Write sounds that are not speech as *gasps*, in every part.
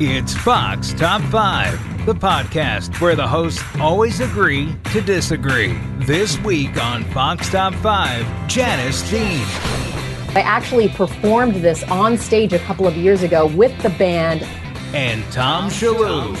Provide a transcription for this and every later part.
It's Fox Top 5, the podcast where the hosts always agree to disagree. This week on Fox Top 5, Janice Dean. I actually performed this on stage a couple of years ago with the band. And Tom Shillue.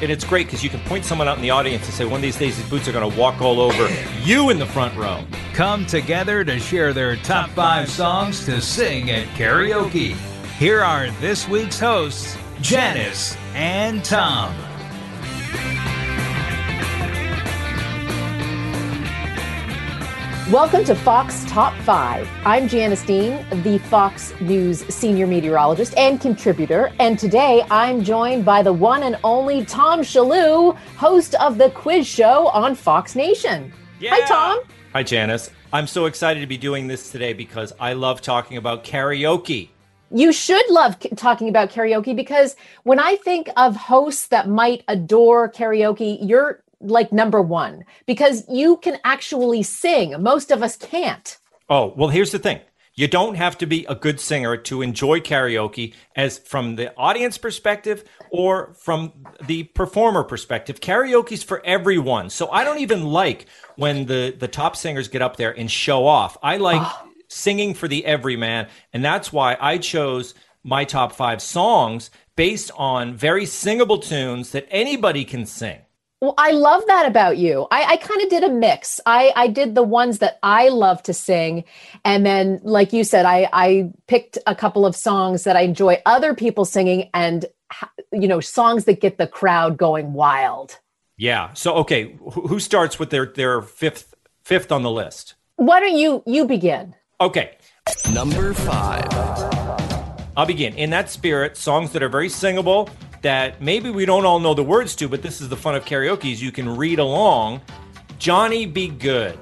And it's great because you can point someone out in the audience and say, one of these days, these boots are going to walk all over you in the front row. Come together to share their top five songs to sing at karaoke. Here are this week's hosts, Janice and Tom. Welcome to Fox Top 5. I'm Janice Dean, the Fox News senior meteorologist and contributor. And today I'm joined by the one and only Tom Shillue, host of the quiz show on Fox Nation. Yeah. Hi, Tom. Hi, Janice. I'm so excited to be doing this today because I love talking about karaoke. You should love talking about karaoke because when I think of hosts that might adore karaoke, you're like number one because you can actually sing. Most of us can't. Oh, well, here's the thing. You don't have to be a good singer to enjoy karaoke as from the audience perspective or from the performer perspective. Karaoke's for everyone. So I don't even like when the the top singers get up there and show off. I like ah. Singing for the everyman, and that's why I chose my top 5 songs based on very singable tunes that anybody can sing. Well, I love that about you. I, I kind of did a mix. I, I did the ones that I love to sing. And then, like you said, I, I picked a couple of songs that I enjoy other people singing and, you know, songs that get the crowd going wild. Yeah. So okay, who who starts with their their fifth fifth on the list? Why don't you, you begin? Okay, Number five. I'll begin. In that spirit, songs that are very singable that maybe we don't all know the words to, but this is the fun of karaoke is you can read along. Johnny B. Goode.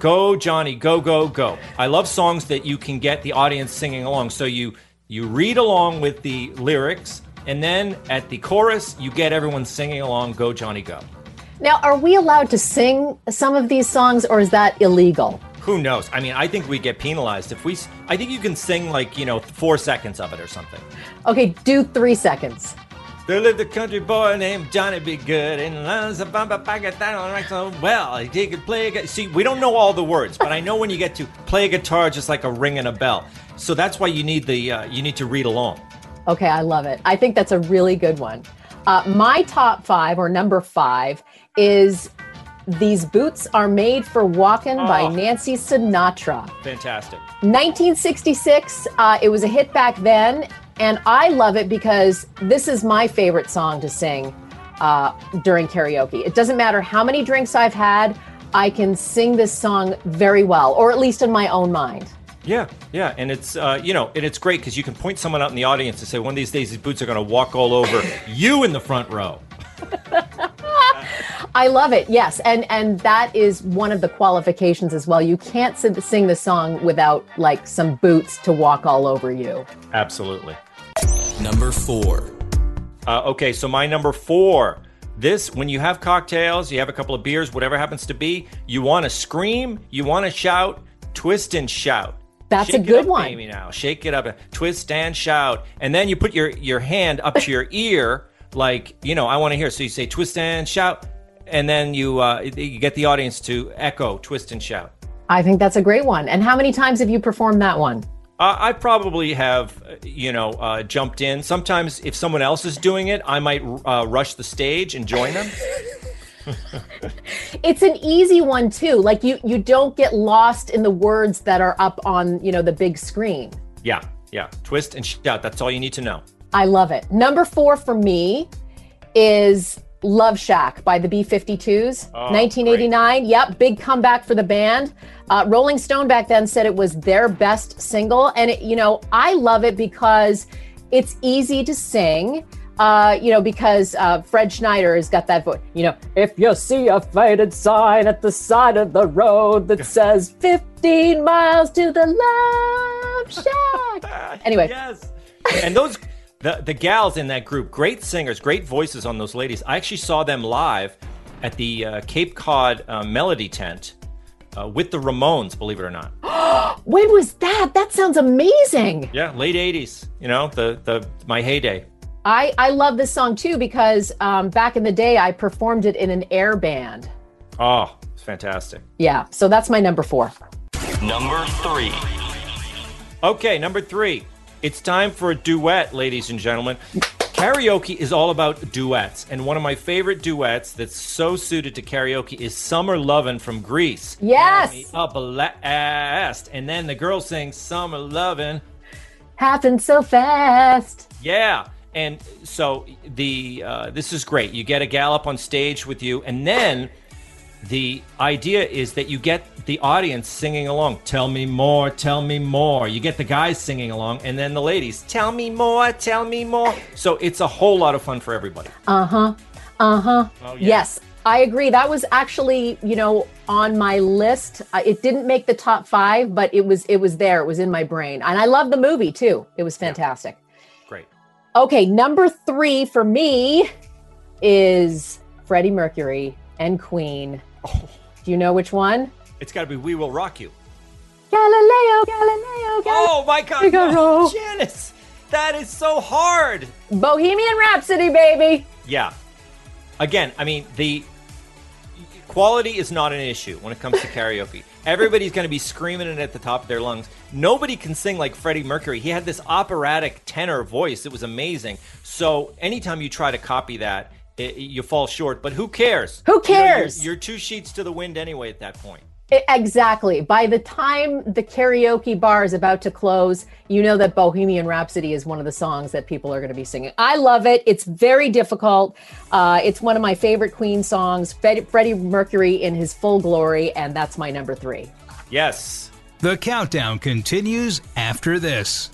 Go Johnny, go go go. I love songs that you can get the audience singing along. So you you read along with the lyrics and then at the chorus you get everyone singing along go Johnny go. Now, are we allowed to sing some of these songs or is that illegal? Who knows? I mean, I think we get penalized if we I think you can sing like, you know, 4 seconds of it or something. Okay, do three seconds. There lived a country boy named Johnny B. Goode, and loves a bumper pocket that on right so well. He could play a See, we don't know all the words, but I know when you get to play a guitar just like a ring and a bell. So that's why you need the uh, you need to read along. Okay, I love it. I think that's a really good one. Uh, my top five, or number five, is These Boots Are Made for Walking by Oh. Nancy Sinatra. Fantastic. 1966, uh, it was a hit back then, and I love it because this is my favorite song to sing uh, during karaoke. It doesn't matter how many drinks I've had, I can sing this song very well, or at least in my own mind. Yeah, yeah, and it's uh, you know, and it's great because you can point someone out in the audience and say, one of these days these boots are going to walk all over you in the front row. I love it. Yes, and and that is one of the qualifications as well. You can't sing the song without like some boots to walk all over you. Absolutely. Number four. Uh, okay, so my number four. This, when you have cocktails, you have a couple of beers, whatever happens to be, you want to scream, you want to shout, twist and shout. That's a Shake it good up, one. Baby, now shake it up, twist and shout, and then you put your your hand up to your ear, like you know, I want to hear. So you say twist and shout, and then you uh, you get the audience to echo twist and shout. I think that's a great one. And how many times have you performed that one? Uh, I probably have, you know, uh, jumped in. Sometimes, if someone else is doing it, I might uh, rush the stage and join them. *laughs* It's an easy one too. Like you you don't get lost in the words that are up on, you know, the big screen. Yeah, yeah. Twist and shout. That's all you need to know. I love it. Number 4 for me is Love Shack by the B 52s, Oh, 1989. Yep, big comeback for the band. Uh, Rolling Stone back then said it was their best single. And, it, you know, I love it because it's easy to sing. Uh, you know, because uh, Fred Schneider has got that voice. You know, if you see a faded sign at the side of the road that *laughs* says 15 miles to the Love *laughs* Shack. Anyway, Yes. And those the the gals in that group, great singers, great voices on those ladies. I actually saw them live at the uh, Cape Cod uh, Melody Tent uh, with the Ramones. Believe it or not. *gasps* when was that? That sounds amazing. Yeah, late '80s. You know, the the my heyday. I, I love this song too because um, back in the day I performed it in an air band. Oh, it's fantastic. Yeah, so that's my number four. Number three. Okay, number three. It's time for a duet, ladies and gentlemen. Karaoke is all about duets, and one of my favorite duets that's so suited to karaoke is "Summer Lovin'" from Grease. Yes. Up a last, and then the girl sings "Summer Lovin'." Happened so fast. Yeah, and so the uh, this is great. You get a gal up on stage with you, and then the idea is that you get the audience singing along. Tell me more, tell me more. You get the guys singing along, and then the ladies, tell me more, tell me more. So it's a whole lot of fun for everybody. Uh huh. Uh huh. Oh, yeah. Yes, I agree. That was actually, you know, on my list. Uh, it didn't make the top five, but it was it was there. It was in my brain, and I love the movie too. It was fantastic. Great. Okay, number three for me is Freddie Mercury and Queen. Oh. Do you know which one? It's got to be "We Will Rock You." Galileo, Galileo, Galileo. Oh my God, Figaro. Janice, that is so hard. Bohemian Rhapsody, baby. Yeah. Again, I mean, the quality is not an issue when it comes to *laughs* karaoke. Everybody's going to be screaming it at the top of their lungs. Nobody can sing like Freddie Mercury. He had this operatic tenor voice. It was amazing. So anytime you try to copy that, it, you fall short. But who cares? Who You know, you're- cares? you're two sheets to the wind anyway at that point. I- Exactly. By the time the karaoke bar is about to close, you know that Bohemian Rhapsody is one of the songs that people are going to be singing. I love it. It's very difficult. Uh, it's one of my favorite Queen songs, Fred- Freddie Mercury in his full glory, and that's my number three. Yes. The countdown continues after this.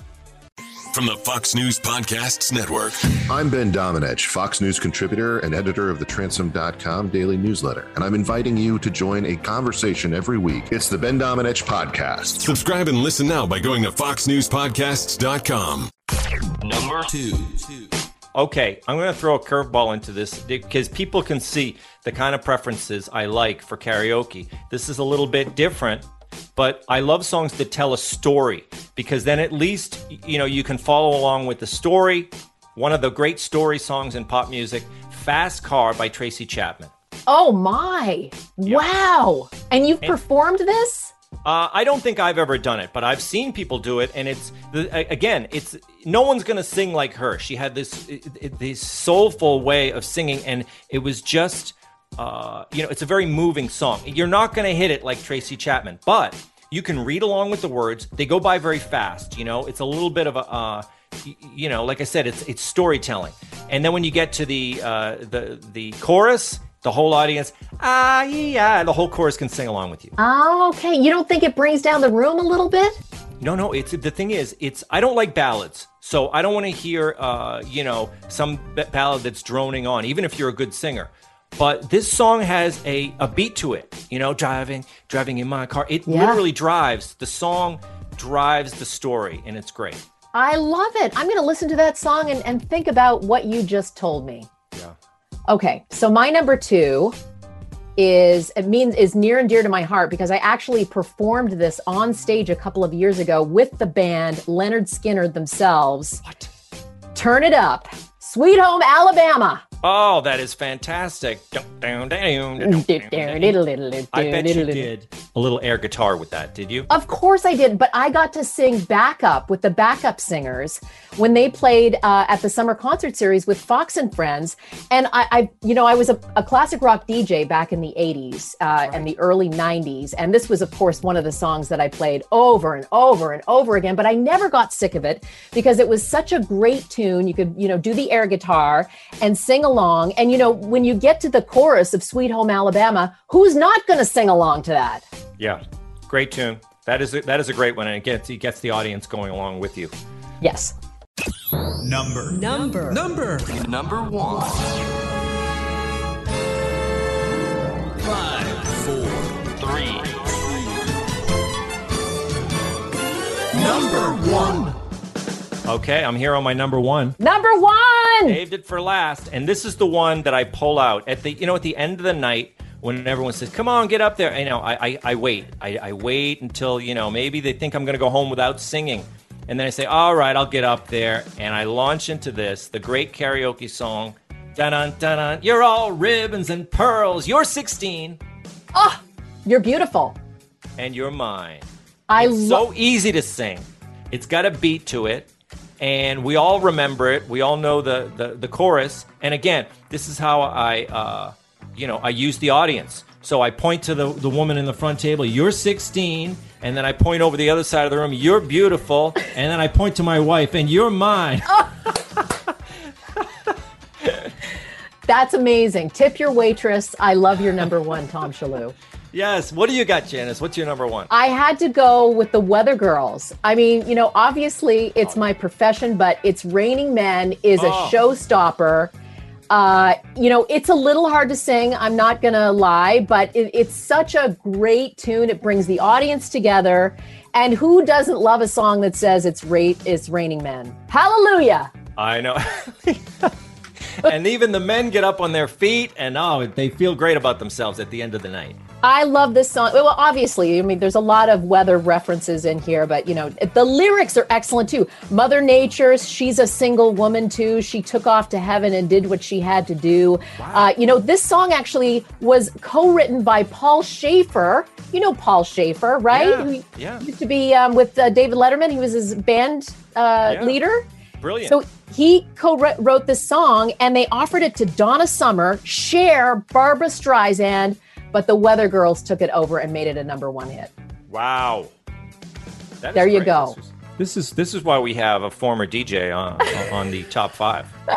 From the Fox News Podcasts Network. I'm Ben Domenech, Fox News contributor and editor of the Transom.com daily newsletter, and I'm inviting you to join a conversation every week. It's the Ben Domenech Podcast. Subscribe and listen now by going to foxnewspodcasts.com. Number two. Okay, I'm going to throw a curveball into this because people can see the kind of preferences I like for karaoke. This is a little bit different, but I love songs that tell a story because then at least you know you can follow along with the story. One of the great story songs in pop music, "Fast Car" by Tracy Chapman. Oh my! Wow! And you've performed this? Uh, I don't think I've ever done it, but I've seen people do it, and it's the, again, it's no one's gonna sing like her. She had this this soulful way of singing, and it was just, uh, you know, it's a very moving song. You're not gonna hit it like Tracy Chapman, but you can read along with the words. They go by very fast. You know, it's a little bit of a. Uh, you know, like I said, it's it's storytelling, and then when you get to the uh, the the chorus, the whole audience, ah yeah, the whole chorus can sing along with you. Oh, okay. You don't think it brings down the room a little bit? No, no. It's the thing is, it's I don't like ballads, so I don't want to hear, uh, you know, some ballad that's droning on, even if you're a good singer. But this song has a, a beat to it. You know, driving, driving in my car. It Yeah. literally drives. The song drives the story, and it's great. I love it. I'm going to listen to that song and, and think about what you just told me. Yeah. Okay, so my number two is it means is near and dear to my heart because I actually performed this on stage a couple of years ago with the band Lynyrd Skynyrd themselves. What? Turn it up, Sweet Home Alabama. Oh, that is fantastic. I bet you did a little air guitar with that. Did you? Of course I did, but I got to sing backup with the backup singers when they played uh, at the summer concert series with Fox and Friends. And I, I you know, I was a, a classic rock DJ back in the 80s uh, and the early 90s. And this was, of course, one of the songs that I played over and over and over again. But I never got sick of it because it was such a great tune. You could, you know, do the air guitar and sing along. And, you know, when you get to the chorus of Sweet Home Alabama, who's not going to sing along to that? Yeah. Great tune. That is a, that is a great one, and it gets it gets the audience going along with you. Yes. Number. Number. Number. Number one. Five. Four. Three. Number one. Okay, I'm here on my number one. Number one. Saved it for last, and this is the one that I pull out at the you know at the end of the night when everyone says, "Come on, get up there." You know, I I, I wait. I, I wait until you know maybe they think I'm going to go home without singing, And then I say, all right, I'll get up there. And I launch into this, the great karaoke song. Dun dun dun dun. You're all ribbons and pearls. You're 16 Oh, you're beautiful. and you're mine. I love. so easy to sing. It's got a beat to it, and we all remember it. We all know the the, the chorus. And again, this is how I, uh, you know, I use the audience. So I point to the the woman in the front table. You're 16, and then I point over the other side of the room. You're beautiful, and then I point to my wife, and you're mine. *laughs* That's amazing. Tip your waitress. I love your number one, Tom Shillue. Yes. What do you got, Janice? What's your number one? I had to go with the Weather Girls. I mean, you know, obviously it's my profession, but it's Raining Men is a Oh. showstopper. Uh, you know, it's a little hard to sing. I'm not gonna lie, but it, it's such a great tune. It brings the audience together. And who doesn't love a song that says it's it's raining men? Hallelujah! I know. *laughs* and even the men get up on their feet, and oh, they feel great about themselves at the end of the night. I love this song. Well, obviously, I mean, there's a lot of weather references in here, but you know, the lyrics are excellent too. Mother Nature, she's a single woman too. She took off to heaven and did what she had to do. Uh, you know, this song actually was co-written by Paul Shaffer. You know Paul Shaffer, right? Yeah, Who yeah. used to be um, with uh, David Letterman. He was his band uh, Yeah. leader. Brilliant. So he co-wrote this song, and they offered it to Donna Summer, Cher, Barbra Streisand, but the Weather Girls took it over and made it a number one hit. Wow. That There you great. go. This is, this is this is why we have a former DJ on on the top five. *laughs*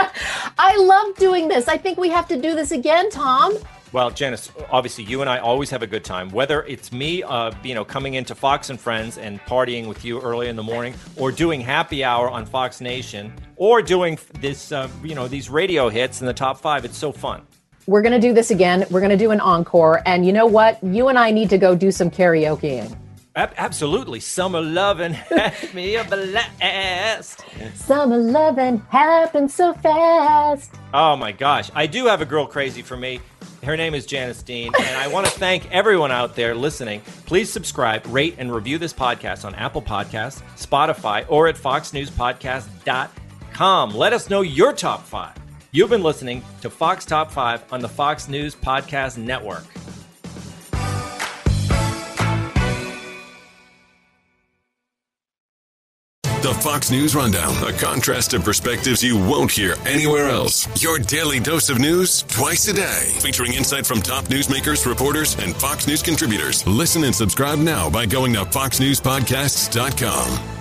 I love doing this. I think we have to do this again, Tom. Well, Janice, obviously you and I always have a good time. Whether it's me, uh, you know, coming into Fox and Friends and partying with you early in the morning, or doing happy hour on Fox Nation, or doing this, uh, you know, these radio hits in the top five. It's so fun. We're going to do this again. We're going to do an encore. And you know what? You and I need to go do some karaokeing. Absolutely, summer loving *laughs* had me a blast. Summer loving happened so fast. Oh my gosh. I do have a girl crazy for me. Her name is Janice Dean, and I want to *laughs* thank everyone out there listening. Please subscribe, rate, and review this podcast on Apple Podcasts, Spotify, or at foxnewspodcast.com. Let us know your top five. You've been listening to Fox Top 5 on the Fox News Podcast Network. The Fox News Rundown, a contrast of perspectives you won't hear anywhere else. Your daily dose of news twice a day, featuring insight from top newsmakers, reporters, and Fox News contributors. Listen and subscribe now by going to foxnewspodcasts.com.